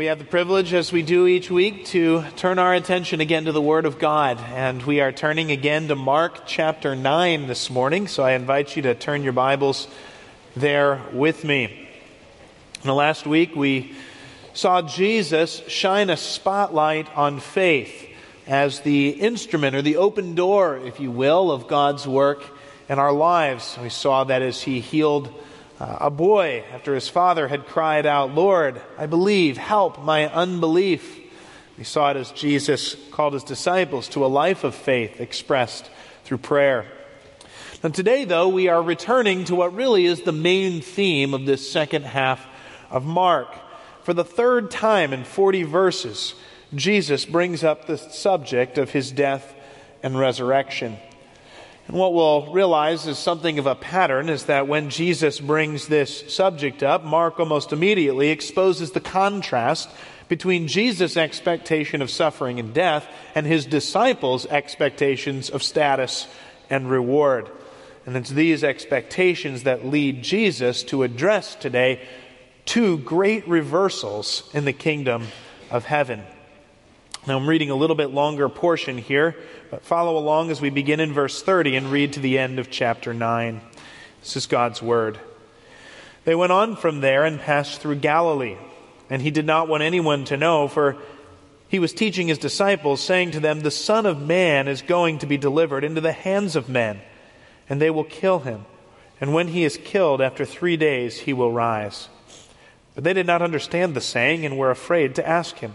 We have the privilege, as we do each week, to turn our attention again to the Word of God. And we are turning again to Mark chapter 9 this morning. So I invite you to turn your Bibles there with me. In the last week, we saw Jesus shine a spotlight on faith as the instrument or the open door, if you will, of God's work in our lives. We saw that as he healed uh, a boy, after his father had cried out, Lord, I believe, help my unbelief. We saw it as Jesus called his disciples to a life of faith expressed through prayer. And today, though, we are returning to what really is the main theme of this second half of Mark. For the third time in 40 verses, Jesus brings up the subject of his death and resurrection. And what we'll realize is something of a pattern is that when Jesus brings this subject up, Mark almost immediately exposes the contrast between Jesus' expectation of suffering and death and his disciples' expectations of status and reward. And it's these expectations that lead Jesus to address today two great reversals in the kingdom of heaven. Now, I'm reading a little bit longer portion here, but follow along as we begin in verse 30 and read to the end of chapter 9. This is God's word. They went on from there and passed through Galilee, and he did not want anyone to know, for he was teaching his disciples, saying to them, The Son of Man is going to be delivered into the hands of men, and they will kill him. And when he is killed, after three days, he will rise. But they did not understand the saying and were afraid to ask him.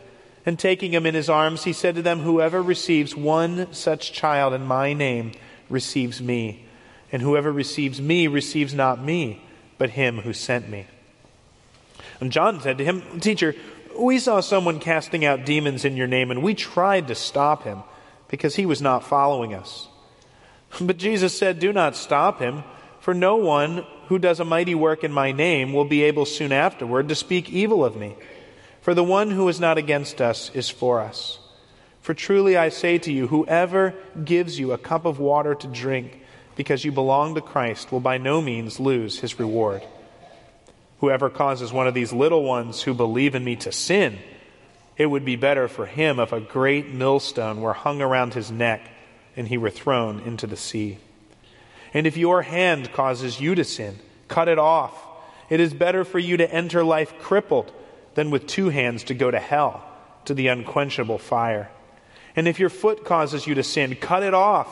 And taking him in his arms, he said to them, Whoever receives one such child in my name receives me. And whoever receives me receives not me, but him who sent me. And John said to him, Teacher, we saw someone casting out demons in your name, and we tried to stop him because he was not following us. But Jesus said, Do not stop him, for no one who does a mighty work in my name will be able soon afterward to speak evil of me. For the one who is not against us is for us. For truly I say to you, whoever gives you a cup of water to drink because you belong to Christ will by no means lose his reward. Whoever causes one of these little ones who believe in me to sin, it would be better for him if a great millstone were hung around his neck and he were thrown into the sea. And if your hand causes you to sin, cut it off. It is better for you to enter life crippled than with two hands to go to hell, to the unquenchable fire. And if your foot causes you to sin, cut it off.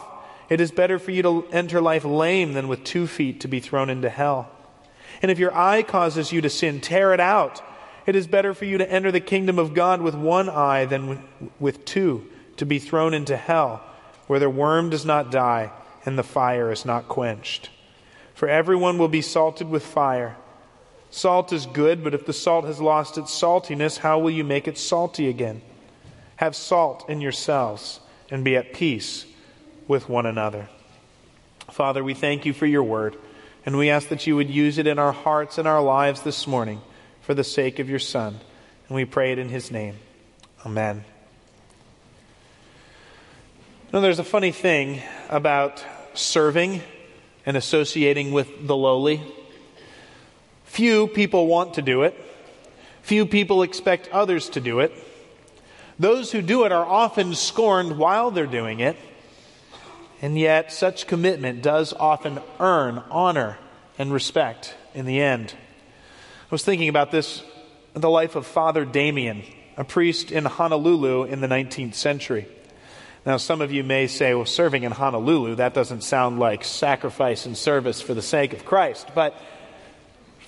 It is better for you to enter life lame than with two feet to be thrown into hell. And if your eye causes you to sin, tear it out. It is better for you to enter the kingdom of God with one eye than with two to be thrown into hell, where the worm does not die and the fire is not quenched. For everyone will be salted with fire. Salt is good, but if the salt has lost its saltiness, how will you make it salty again? Have salt in yourselves and be at peace with one another. Father, we thank you for your word, and we ask that you would use it in our hearts and our lives this morning for the sake of your Son. And we pray it in his name. Amen. Now, there's a funny thing about serving and associating with the lowly. Few people want to do it. Few people expect others to do it. Those who do it are often scorned while they're doing it. And yet, such commitment does often earn honor and respect in the end. I was thinking about this the life of Father Damien, a priest in Honolulu in the 19th century. Now, some of you may say, well, serving in Honolulu, that doesn't sound like sacrifice and service for the sake of Christ. But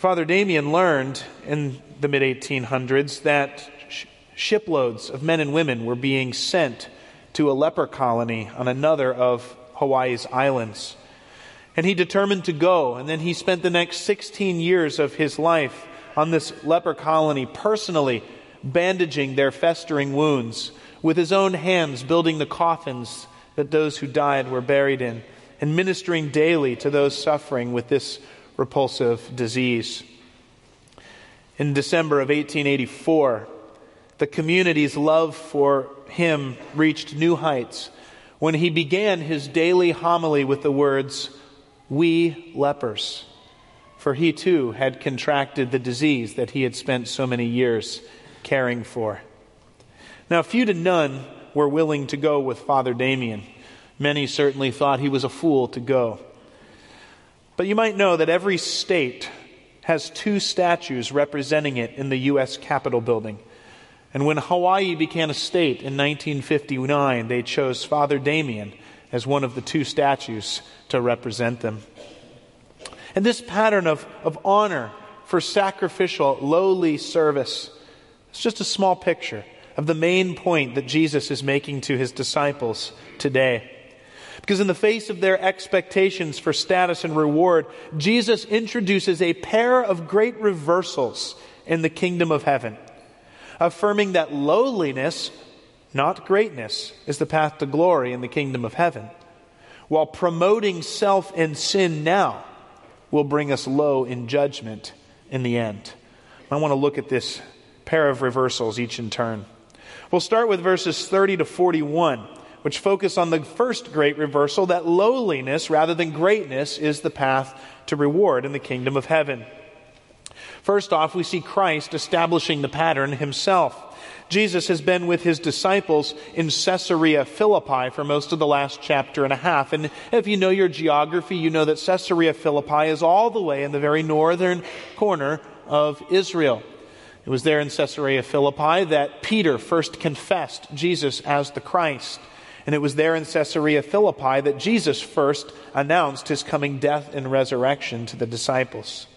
Father Damien learned in the mid 1800s that shiploads of men and women were being sent to a leper colony on another of Hawaii's islands. And he determined to go, and then he spent the next 16 years of his life on this leper colony personally bandaging their festering wounds, with his own hands building the coffins that those who died were buried in, and ministering daily to those suffering with this repulsive disease. In December of 1884, the community's love for him reached new heights when he began his daily homily with the words, We lepers. For he too had contracted the disease that he had spent so many years caring for. Now, few to none were willing to go with Father Damien. Many certainly thought he was a fool to go. But you might know that every state has two statues representing it in the U.S. Capitol building. And when Hawaii became a state in 1959, they chose Father Damien as one of the two statues to represent them. And this pattern of, of honor for sacrificial, lowly service is just a small picture of the main point that Jesus is making to his disciples today. Because in the face of their expectations for status and reward, Jesus introduces a pair of great reversals in the kingdom of heaven, affirming that lowliness, not greatness, is the path to glory in the kingdom of heaven, while promoting self and sin now will bring us low in judgment in the end. I want to look at this pair of reversals each in turn. We'll start with verses 30 to 41, which focus on the first great reversal that lowliness rather than greatness is the path to reward in the kingdom of heaven. First off, we see Christ establishing the pattern himself. Jesus has been with his disciples in Caesarea Philippi for most of the last chapter and a half. And if you know your geography, you know that Caesarea Philippi is all the way in the very northern corner of Israel. It was there in Caesarea Philippi that Peter first confessed Jesus as the Christ. And it was there in Caesarea Philippi that Jesus first announced his coming death and resurrection to the disciples.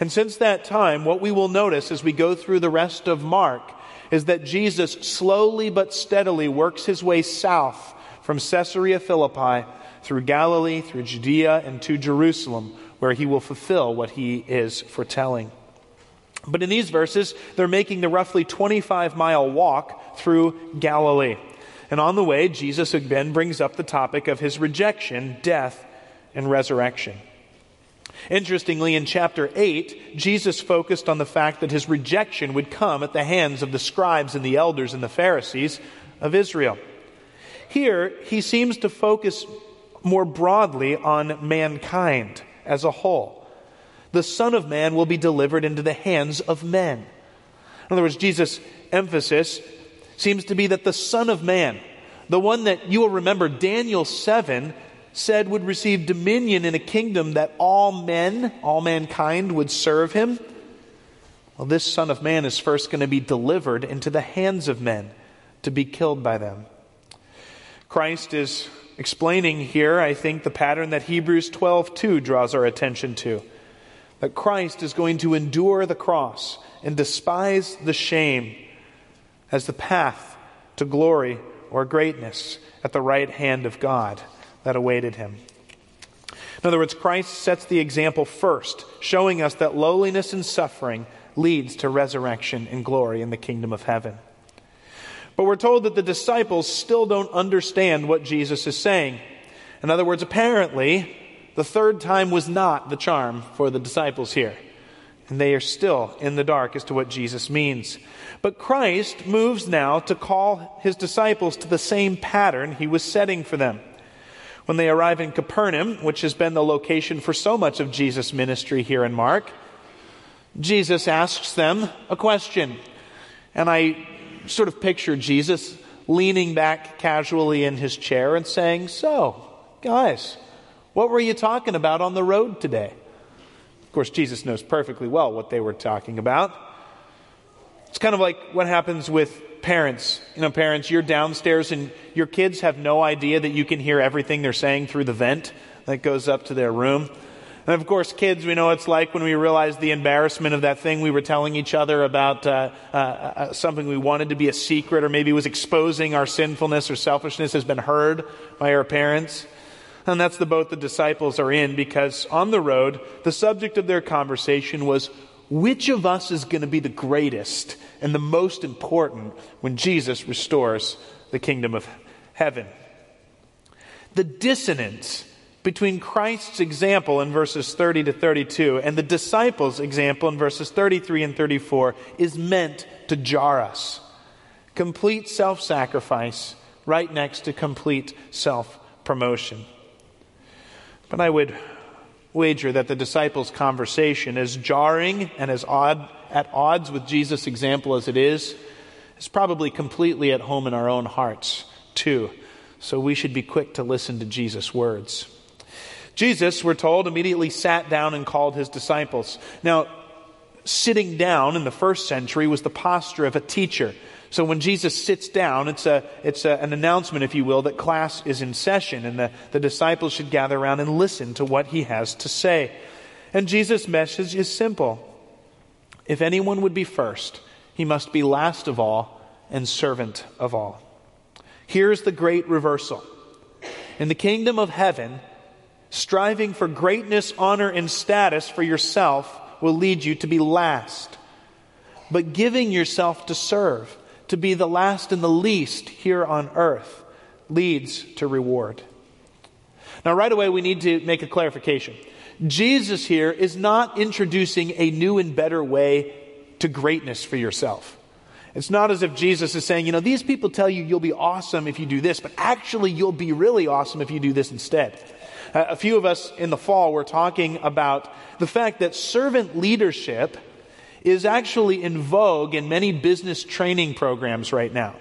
And since that time, what we will notice as we go through the rest of Mark is that Jesus slowly but steadily works his way south from Caesarea Philippi through Galilee, through Judea, and to Jerusalem, where he will fulfill what he is foretelling. But in these verses, they're making the roughly 25 mile walk through Galilee. And on the way, Jesus again brings up the topic of his rejection, death, and resurrection. Interestingly, in chapter 8, Jesus focused on the fact that his rejection would come at the hands of the scribes and the elders and the Pharisees of Israel. Here, he seems to focus more broadly on mankind as a whole. The Son of Man will be delivered into the hands of men. In other words, Jesus' emphasis seems to be that the Son of Man, the one that you will remember, Daniel 7 said would receive dominion in a kingdom that all men, all mankind would serve him. Well, this Son of Man is first going to be delivered into the hands of men to be killed by them. Christ is explaining here, I think, the pattern that Hebrews 12 2 draws our attention to. That Christ is going to endure the cross and despise the shame as the path to glory or greatness at the right hand of God that awaited him. In other words, Christ sets the example first, showing us that lowliness and suffering leads to resurrection and glory in the kingdom of heaven. But we're told that the disciples still don't understand what Jesus is saying. In other words, apparently, the third time was not the charm for the disciples here. And they are still in the dark as to what Jesus means. But Christ moves now to call his disciples to the same pattern he was setting for them. When they arrive in Capernaum, which has been the location for so much of Jesus' ministry here in Mark, Jesus asks them a question. And I sort of picture Jesus leaning back casually in his chair and saying, So, guys, what were you talking about on the road today? Of course, Jesus knows perfectly well what they were talking about. It's kind of like what happens with parents. You know, parents, you're downstairs and your kids have no idea that you can hear everything they're saying through the vent that goes up to their room. And of course, kids, we know it's like when we realize the embarrassment of that thing we were telling each other about uh, uh, uh, something we wanted to be a secret or maybe was exposing our sinfulness or selfishness has been heard by our parents. And that's the boat the disciples are in because on the road, the subject of their conversation was which of us is going to be the greatest and the most important when Jesus restores the kingdom of heaven? The dissonance between Christ's example in verses 30 to 32 and the disciples' example in verses 33 and 34 is meant to jar us. Complete self sacrifice right next to complete self promotion. But I would wager that the disciples' conversation, as jarring and as odd, at odds with Jesus' example as it is, is probably completely at home in our own hearts, too. So we should be quick to listen to Jesus' words. Jesus, we're told, immediately sat down and called his disciples. Now, sitting down in the first century was the posture of a teacher. So when Jesus sits down, it's, a, it's a, an announcement, if you will, that class is in session and the, the disciples should gather around and listen to what he has to say. And Jesus' message is simple. If anyone would be first, he must be last of all and servant of all. Here's the great reversal. In the kingdom of heaven, Striving for greatness, honor, and status for yourself will lead you to be last. But giving yourself to serve, to be the last and the least here on earth, leads to reward. Now, right away, we need to make a clarification. Jesus here is not introducing a new and better way to greatness for yourself. It's not as if Jesus is saying, you know, these people tell you you'll be awesome if you do this, but actually you'll be really awesome if you do this instead. Uh, a few of us in the fall were talking about the fact that servant leadership is actually in vogue in many business training programs right now.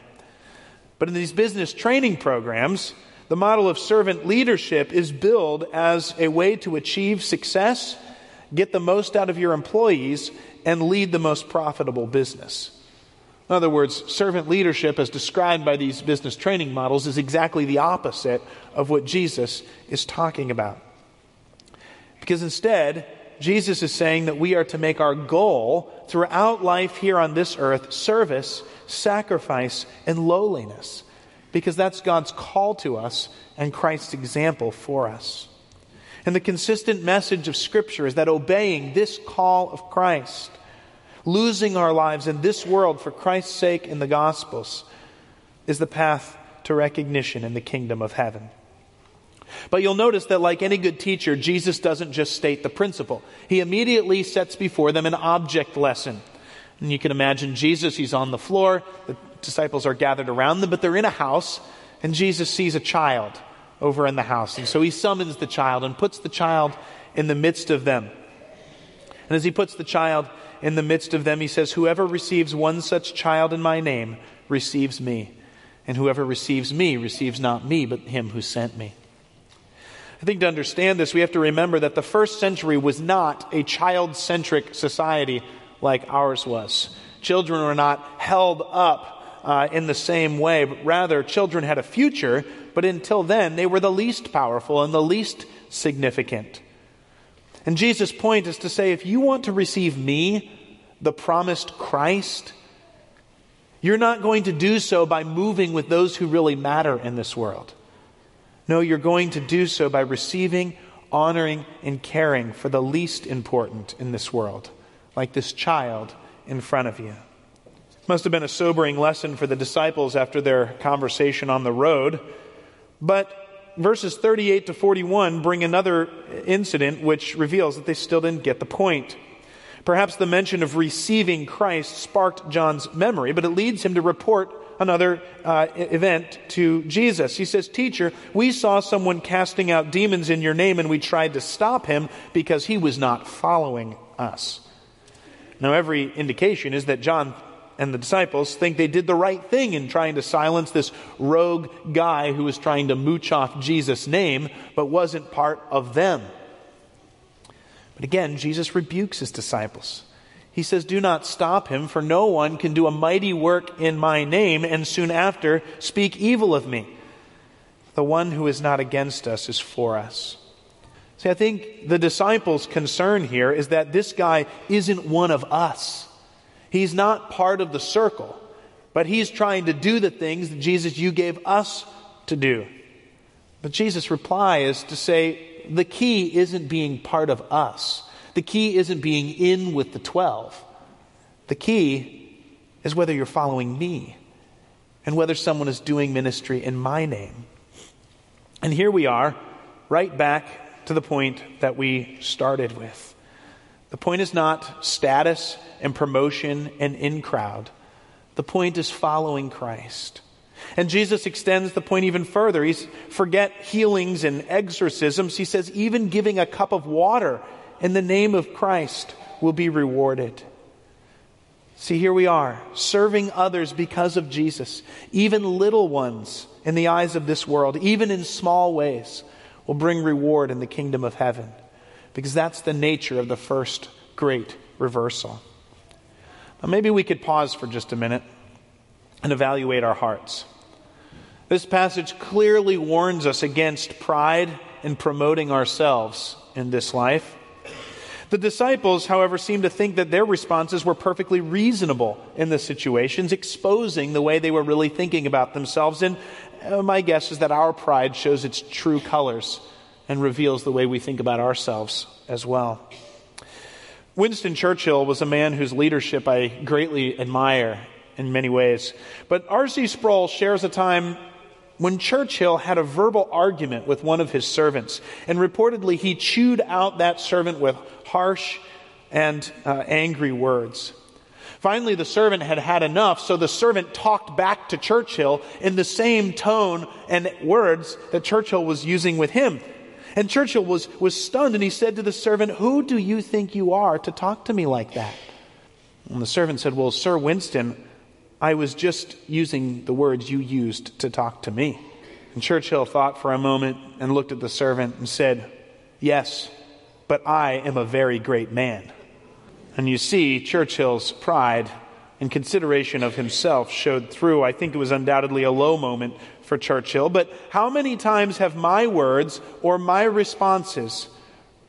But in these business training programs, the model of servant leadership is billed as a way to achieve success, get the most out of your employees, and lead the most profitable business. In other words, servant leadership, as described by these business training models, is exactly the opposite of what Jesus is talking about. Because instead, Jesus is saying that we are to make our goal throughout life here on this earth service, sacrifice, and lowliness. Because that's God's call to us and Christ's example for us. And the consistent message of Scripture is that obeying this call of Christ losing our lives in this world for Christ's sake in the Gospels, is the path to recognition in the kingdom of heaven. But you'll notice that, like any good teacher, Jesus doesn't just state the principle. He immediately sets before them an object lesson. And you can imagine Jesus, he's on the floor, the disciples are gathered around them, but they're in a house, and Jesus sees a child over in the house. And so he summons the child and puts the child in the midst of them. And as he puts the child in the midst of them, he says, Whoever receives one such child in my name receives me. And whoever receives me receives not me, but him who sent me. I think to understand this, we have to remember that the first century was not a child centric society like ours was. Children were not held up uh, in the same way, but rather, children had a future, but until then, they were the least powerful and the least significant. And Jesus' point is to say if you want to receive me, the promised Christ, you're not going to do so by moving with those who really matter in this world. No, you're going to do so by receiving, honoring, and caring for the least important in this world, like this child in front of you. Must have been a sobering lesson for the disciples after their conversation on the road. But verses 38 to 41 bring another incident which reveals that they still didn't get the point. Perhaps the mention of receiving Christ sparked John's memory, but it leads him to report another uh, event to Jesus. He says, Teacher, we saw someone casting out demons in your name, and we tried to stop him because he was not following us. Now, every indication is that John and the disciples think they did the right thing in trying to silence this rogue guy who was trying to mooch off Jesus' name, but wasn't part of them. But again, Jesus rebukes his disciples. He says, Do not stop him, for no one can do a mighty work in my name and soon after speak evil of me. The one who is not against us is for us. See, I think the disciples' concern here is that this guy isn't one of us. He's not part of the circle, but he's trying to do the things that Jesus, you gave us to do. But Jesus' reply is to say, the key isn't being part of us. The key isn't being in with the 12. The key is whether you're following me and whether someone is doing ministry in my name. And here we are, right back to the point that we started with. The point is not status and promotion and in crowd. The point is following Christ. And Jesus extends the point even further. He's forget healings and exorcisms. He says even giving a cup of water in the name of Christ will be rewarded. See, here we are, serving others because of Jesus. Even little ones in the eyes of this world, even in small ways, will bring reward in the kingdom of heaven. Because that's the nature of the first great reversal. Now, maybe we could pause for just a minute and evaluate our hearts. This passage clearly warns us against pride and promoting ourselves in this life. The disciples, however, seem to think that their responses were perfectly reasonable in the situations, exposing the way they were really thinking about themselves. And uh, my guess is that our pride shows its true colors and reveals the way we think about ourselves as well. Winston Churchill was a man whose leadership I greatly admire in many ways. But R.C. Sproul shares a time when Churchill had a verbal argument with one of his servants, and reportedly he chewed out that servant with harsh and uh, angry words. Finally, the servant had had enough, so the servant talked back to Churchill in the same tone and words that Churchill was using with him. And Churchill was, was stunned, and he said to the servant, Who do you think you are to talk to me like that? And the servant said, Well, Sir Winston, I was just using the words you used to talk to me. And Churchill thought for a moment and looked at the servant and said, Yes, but I am a very great man. And you see, Churchill's pride and consideration of himself showed through. I think it was undoubtedly a low moment for Churchill. But how many times have my words or my responses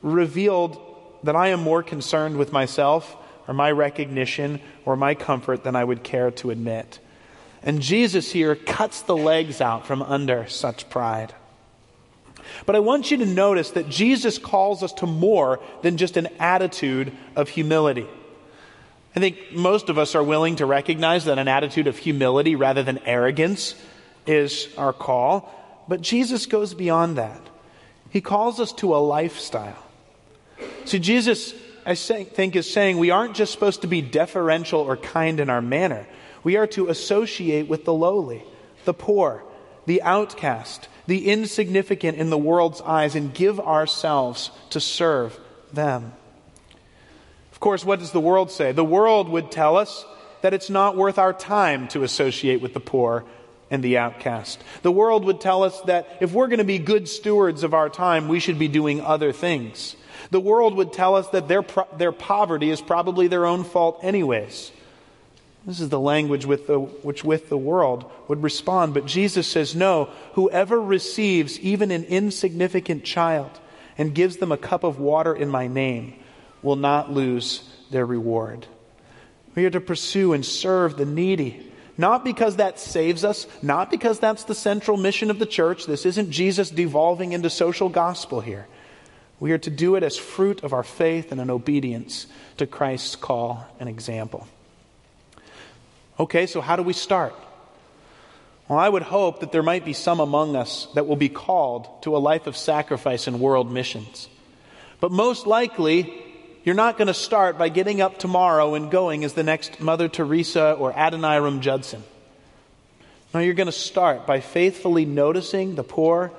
revealed that I am more concerned with myself or my recognition or my comfort than I would care to admit. And Jesus here cuts the legs out from under such pride. But I want you to notice that Jesus calls us to more than just an attitude of humility. I think most of us are willing to recognize that an attitude of humility rather than arrogance is our call. But Jesus goes beyond that. He calls us to a lifestyle. See, Jesus I think, is saying we aren't just supposed to be deferential or kind in our manner. We are to associate with the lowly, the poor, the outcast, the insignificant in the world's eyes, and give ourselves to serve them. Of course, what does the world say? The world would tell us that it's not worth our time to associate with the poor and the outcast. The world would tell us that if we're going to be good stewards of our time, we should be doing other things. The world would tell us that their, their poverty is probably their own fault, anyways. This is the language with the, which with the world would respond. But Jesus says, No, whoever receives even an insignificant child and gives them a cup of water in my name will not lose their reward. We are to pursue and serve the needy. Not because that saves us, not because that's the central mission of the church. This isn't Jesus devolving into social gospel here. We are to do it as fruit of our faith and an obedience to Christ's call and example. Okay, so how do we start? Well, I would hope that there might be some among us that will be called to a life of sacrifice and world missions. But most likely, you're not going to start by getting up tomorrow and going as the next Mother Teresa or Adoniram Judson. No, you're going to start by faithfully noticing the poor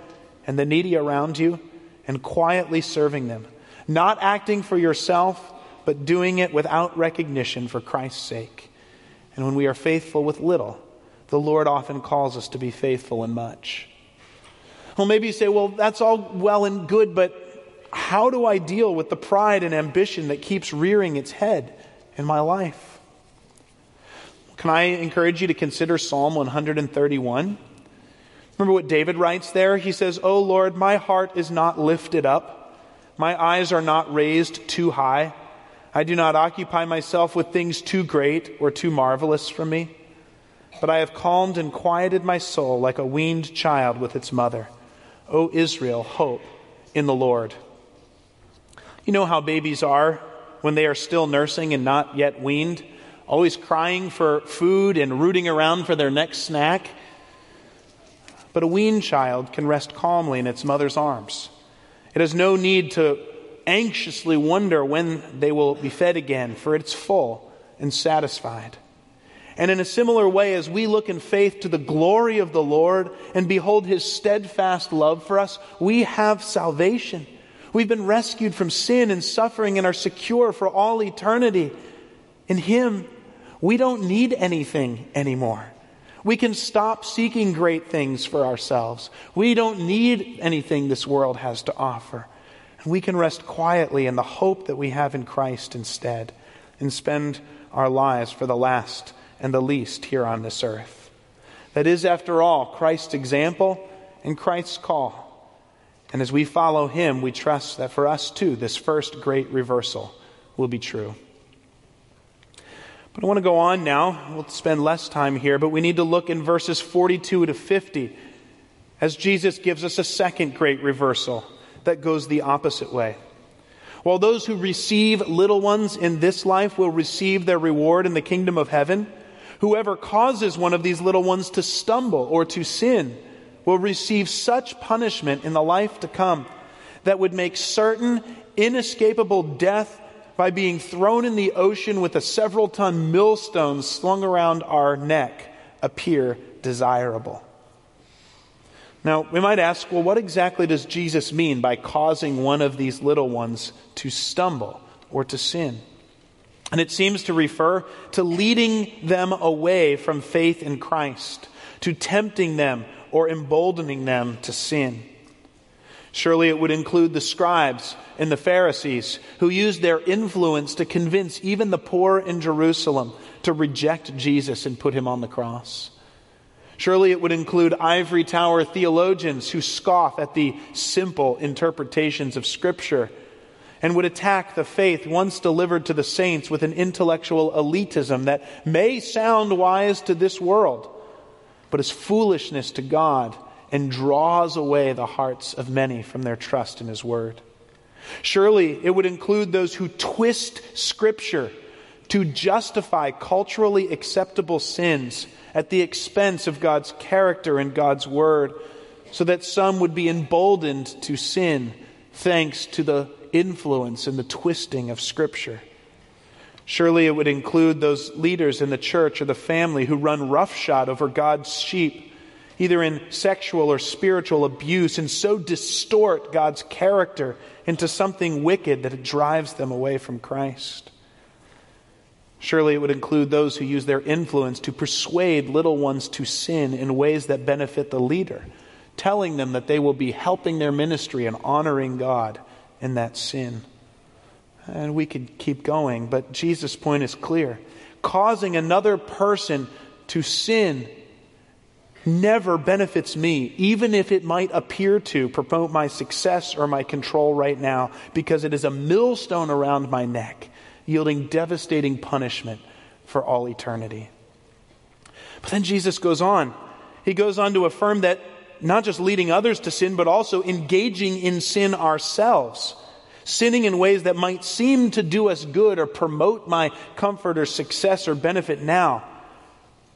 and the needy around you and quietly serving them, not acting for yourself, but doing it without recognition for Christ's sake. And when we are faithful with little, the Lord often calls us to be faithful in much. Well, maybe you say, well, that's all well and good, but how do I deal with the pride and ambition that keeps rearing its head in my life. Can I encourage you to consider Psalm 131? Remember what David writes there? He says, O Lord, my heart is not lifted up, my eyes are not raised too high. I do not occupy myself with things too great or too marvelous for me, but I have calmed and quieted my soul like a weaned child with its mother. O Israel, hope in the Lord. You know how babies are when they are still nursing and not yet weaned, always crying for food and rooting around for their next snack. But a weaned child can rest calmly in its mother's arms. It has no need to anxiously wonder when they will be fed again, for it's full and satisfied. And in a similar way, as we look in faith to the glory of the Lord and behold his steadfast love for us, we have salvation. We've been rescued from sin and suffering and are secure for all eternity. In him, we don't need anything anymore. We can stop seeking great things for ourselves. We don't need anything this world has to offer. We can rest quietly in the hope that we have in Christ instead and spend our lives for the last and the least here on this earth. That is, after all, Christ's example and Christ's call. And as we follow him, we trust that for us too, this first great reversal will be true. But I want to go on now. We'll spend less time here, but we need to look in verses 42 to 50 as Jesus gives us a second great reversal that goes the opposite way. While those who receive little ones in this life will receive their reward in the kingdom of heaven, whoever causes one of these little ones to stumble or to sin will receive such punishment in the life to come that would make certain inescapable death by being thrown in the ocean with a several ton millstone slung around our neck appear desirable. Now, we might ask, well, what exactly does Jesus mean by causing one of these little ones to stumble or to sin? And it seems to refer to leading them away from faith in Christ, to tempting them or emboldening them to sin. Surely it would include the scribes and the Pharisees who used their influence to convince even the poor in Jerusalem to reject Jesus and put him on the cross. Surely it would include ivory tower theologians who scoff at the simple interpretations of Scripture and would attack the faith once delivered to the saints with an intellectual elitism that may sound wise to this world, but is foolishness to God and draws away the hearts of many from their trust in His Word. Surely it would include those who twist Scripture to justify culturally acceptable sins at the expense of God's character and God's word, so that some would be emboldened to sin thanks to the influence and the twisting of Scripture. Surely it would include those leaders in the church or the family who run roughshod over God's sheep, either in sexual or spiritual abuse, and so distort God's character into something wicked that it drives them away from Christ. Surely it would include those who use their influence to persuade little ones to sin in ways that benefit the leader, telling them that they will be helping their ministry and honoring God in that sin. And we could keep going, but Jesus' point is clear. Causing another person to sin never benefits me, even if it might appear to promote my success or my control right now, because it is a millstone around my neck yielding devastating punishment for all eternity. But then Jesus goes on. He goes on to affirm that not just leading others to sin, but also engaging in sin ourselves. Sinning in ways that might seem to do us good or promote my comfort or success or benefit now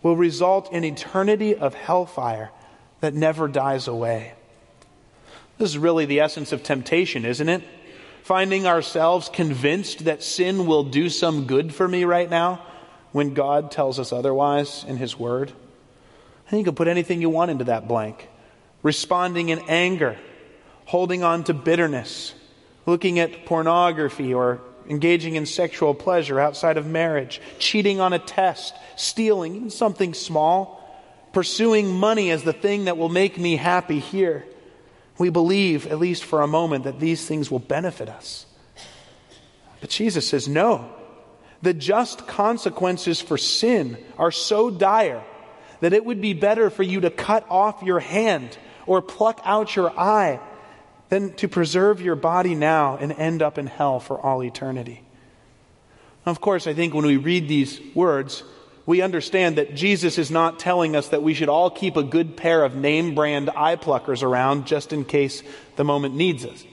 will result in eternity of hellfire that never dies away. This is really the essence of temptation, isn't it? Finding ourselves convinced that sin will do some good for me right now when God tells us otherwise in His Word? And you can put anything you want into that blank. Responding in anger, holding on to bitterness, looking at pornography or engaging in sexual pleasure outside of marriage, cheating on a test, stealing, even something small, pursuing money as the thing that will make me happy here. We believe, at least for a moment, that these things will benefit us. But Jesus says, no. The just consequences for sin are so dire that it would be better for you to cut off your hand or pluck out your eye than to preserve your body now and end up in hell for all eternity. Of course, I think when we read these words, we understand that Jesus is not telling us that we should all keep a good pair of name brand eye pluckers around just in case the moment needs us.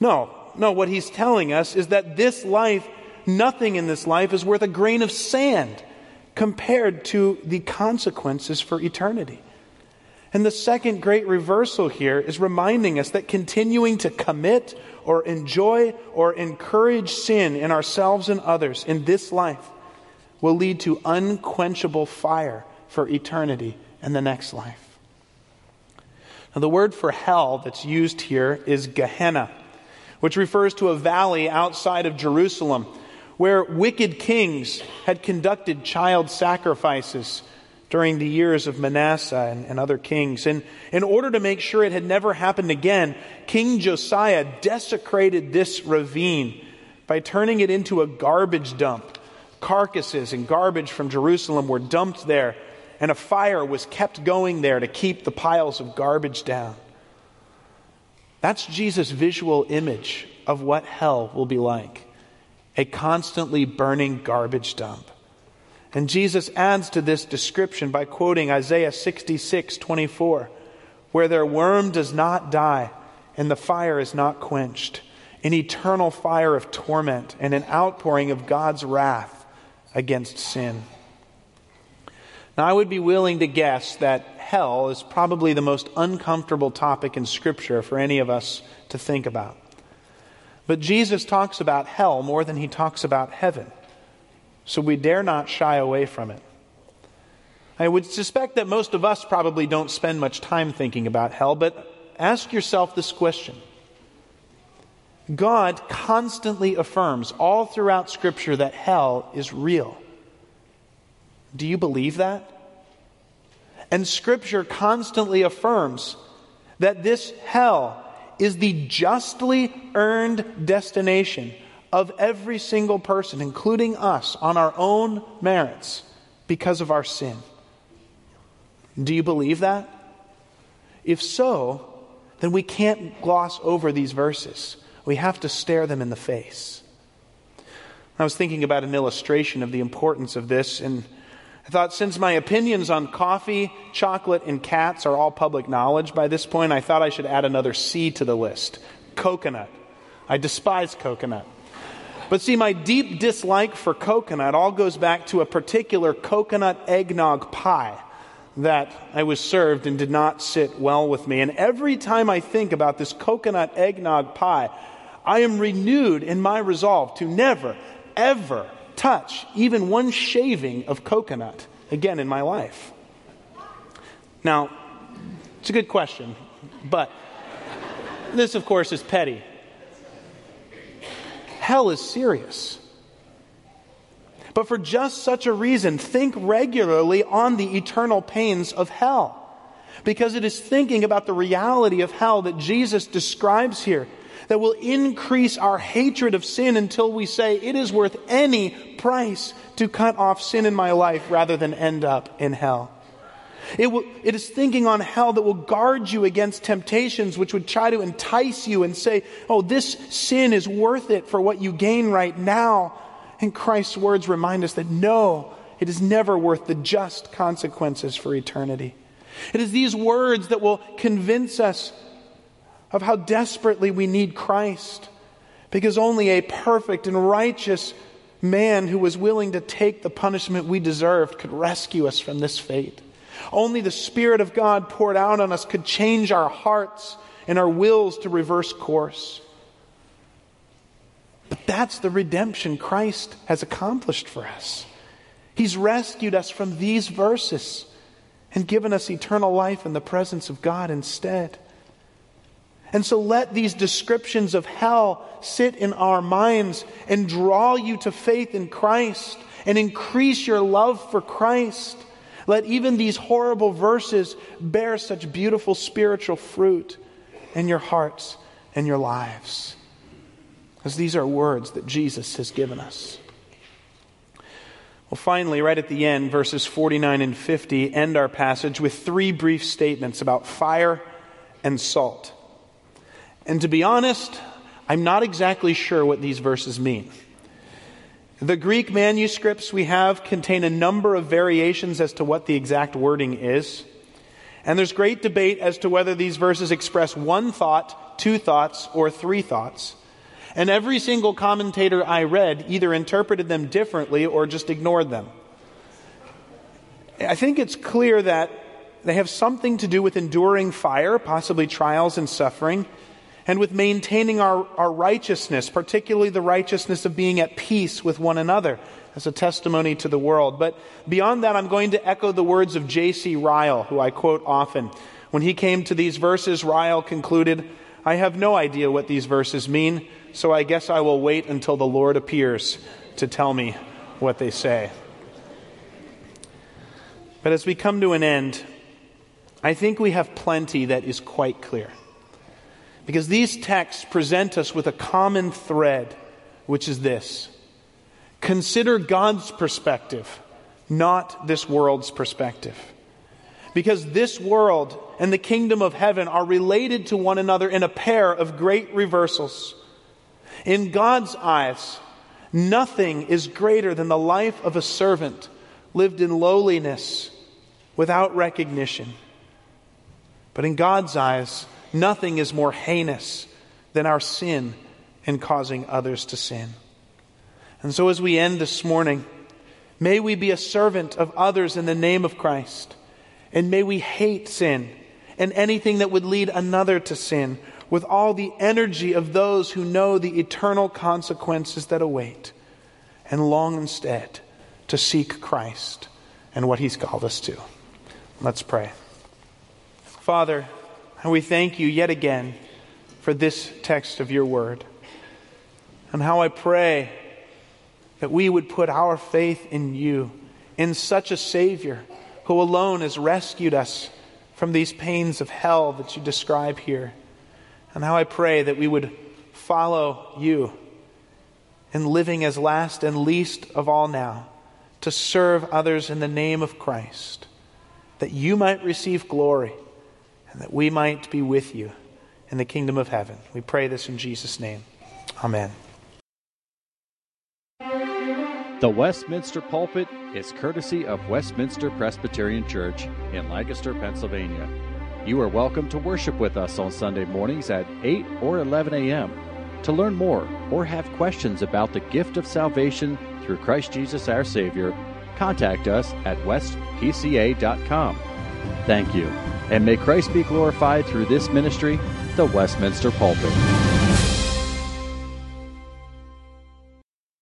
No, no, what he's telling us is that this life, nothing in this life is worth a grain of sand compared to the consequences for eternity. And the second great reversal here is reminding us that continuing to commit or enjoy or encourage sin in ourselves and others in this life will lead to unquenchable fire for eternity and the next life. Now, the word for hell that's used here is Gehenna, which refers to a valley outside of Jerusalem where wicked kings had conducted child sacrifices during the years of Manasseh and, and, other kings. And in order to make sure it had never happened again, King Josiah desecrated this ravine by turning it into a garbage dump. Carcasses and garbage from Jerusalem were dumped there, and a fire was kept going there to keep the piles of garbage down. That's Jesus' visual image of what hell will be like a constantly burning garbage dump. And Jesus adds to this description by quoting Isaiah 66 24, where their worm does not die and the fire is not quenched, an eternal fire of torment and an outpouring of God's wrath against sin. Now, I would be willing to guess that hell is probably the most uncomfortable topic in Scripture for any of us to think about. But Jesus talks about hell more than he talks about heaven so we dare not shy away from it. I would suspect that most of us probably don't spend much time thinking about hell, but ask yourself this question. God constantly affirms all throughout Scripture that hell is real. Do you believe that? And Scripture constantly affirms that this hell is the justly earned destination of every single person, including us, on our own merits because of our sin. Do you believe that? If so, then we can't gloss over these verses. We have to stare them in the face. I was thinking about an illustration of the importance of this, and I thought since my opinions on coffee, chocolate, and cats are all public knowledge by this point, I thought I should add another C to the list coconut. I despise coconut. But see, my deep dislike for coconut all goes back to a particular coconut eggnog pie that I was served and did not sit well with me. And every time I think about this coconut eggnog pie, I am renewed in my resolve to never, ever touch even one shaving of coconut again in my life. Now, it's a good question, but this, of course, is petty hell is serious. But for just such a reason, think regularly on the eternal pains of hell. Because it is thinking about the reality of hell that Jesus describes here that will increase our hatred of sin until we say it is worth any price to cut off sin in my life rather than end up in hell. It, will, it is thinking on hell that will guard you against temptations which would try to entice you and say, oh, this sin is worth it for what you gain right now. And Christ's words remind us that no, it is never worth the just consequences for eternity. It is these words that will convince us of how desperately we need Christ, because only a perfect and righteous man who was willing to take the punishment we deserved could rescue us from this fate. Only the Spirit of God poured out on us could change our hearts and our wills to reverse course. But that's the redemption Christ has accomplished for us. He's rescued us from these verses and given us eternal life in the presence of God instead. And so let these descriptions of hell sit in our minds and draw you to faith in Christ and increase your love for Christ let even these horrible verses bear such beautiful spiritual fruit in your hearts and your lives. Because these are words that Jesus has given us. Well, finally, right at the end, verses 49 and 50 end our passage with three brief statements about fire and salt. And to be honest, I'm not exactly sure what these verses mean. The Greek manuscripts we have contain a number of variations as to what the exact wording is. And there's great debate as to whether these verses express one thought, two thoughts, or three thoughts. And every single commentator I read either interpreted them differently or just ignored them. I think it's clear that they have something to do with enduring fire, possibly trials and suffering, and with maintaining our, our righteousness, particularly the righteousness of being at peace with one another as a testimony to the world. But beyond that, I'm going to echo the words of J.C. Ryle, who I quote often. When he came to these verses, Ryle concluded, I have no idea what these verses mean, so I guess I will wait until the Lord appears to tell me what they say. But as we come to an end, I think we have plenty that is quite clear. Because these texts present us with a common thread, which is this consider God's perspective, not this world's perspective. Because this world and the kingdom of heaven are related to one another in a pair of great reversals. In God's eyes, nothing is greater than the life of a servant lived in lowliness without recognition. But in God's eyes, Nothing is more heinous than our sin in causing others to sin. And so, as we end this morning, may we be a servant of others in the name of Christ. And may we hate sin and anything that would lead another to sin with all the energy of those who know the eternal consequences that await and long instead to seek Christ and what He's called us to. Let's pray. Father, and we thank you yet again for this text of your word. And how I pray that we would put our faith in you, in such a Savior who alone has rescued us from these pains of hell that you describe here. And how I pray that we would follow you in living as last and least of all now to serve others in the name of Christ, that you might receive glory and that we might be with you in the kingdom of heaven. We pray this in Jesus' name. Amen. The Westminster Pulpit is courtesy of Westminster Presbyterian Church in Lancaster, Pennsylvania. You are welcome to worship with us on Sunday mornings at 8 or 11 a.m. To learn more or have questions about the gift of salvation through Christ Jesus our Savior, contact us at westpca.com. Thank you. And may Christ be glorified through this ministry, the Westminster Pulpit.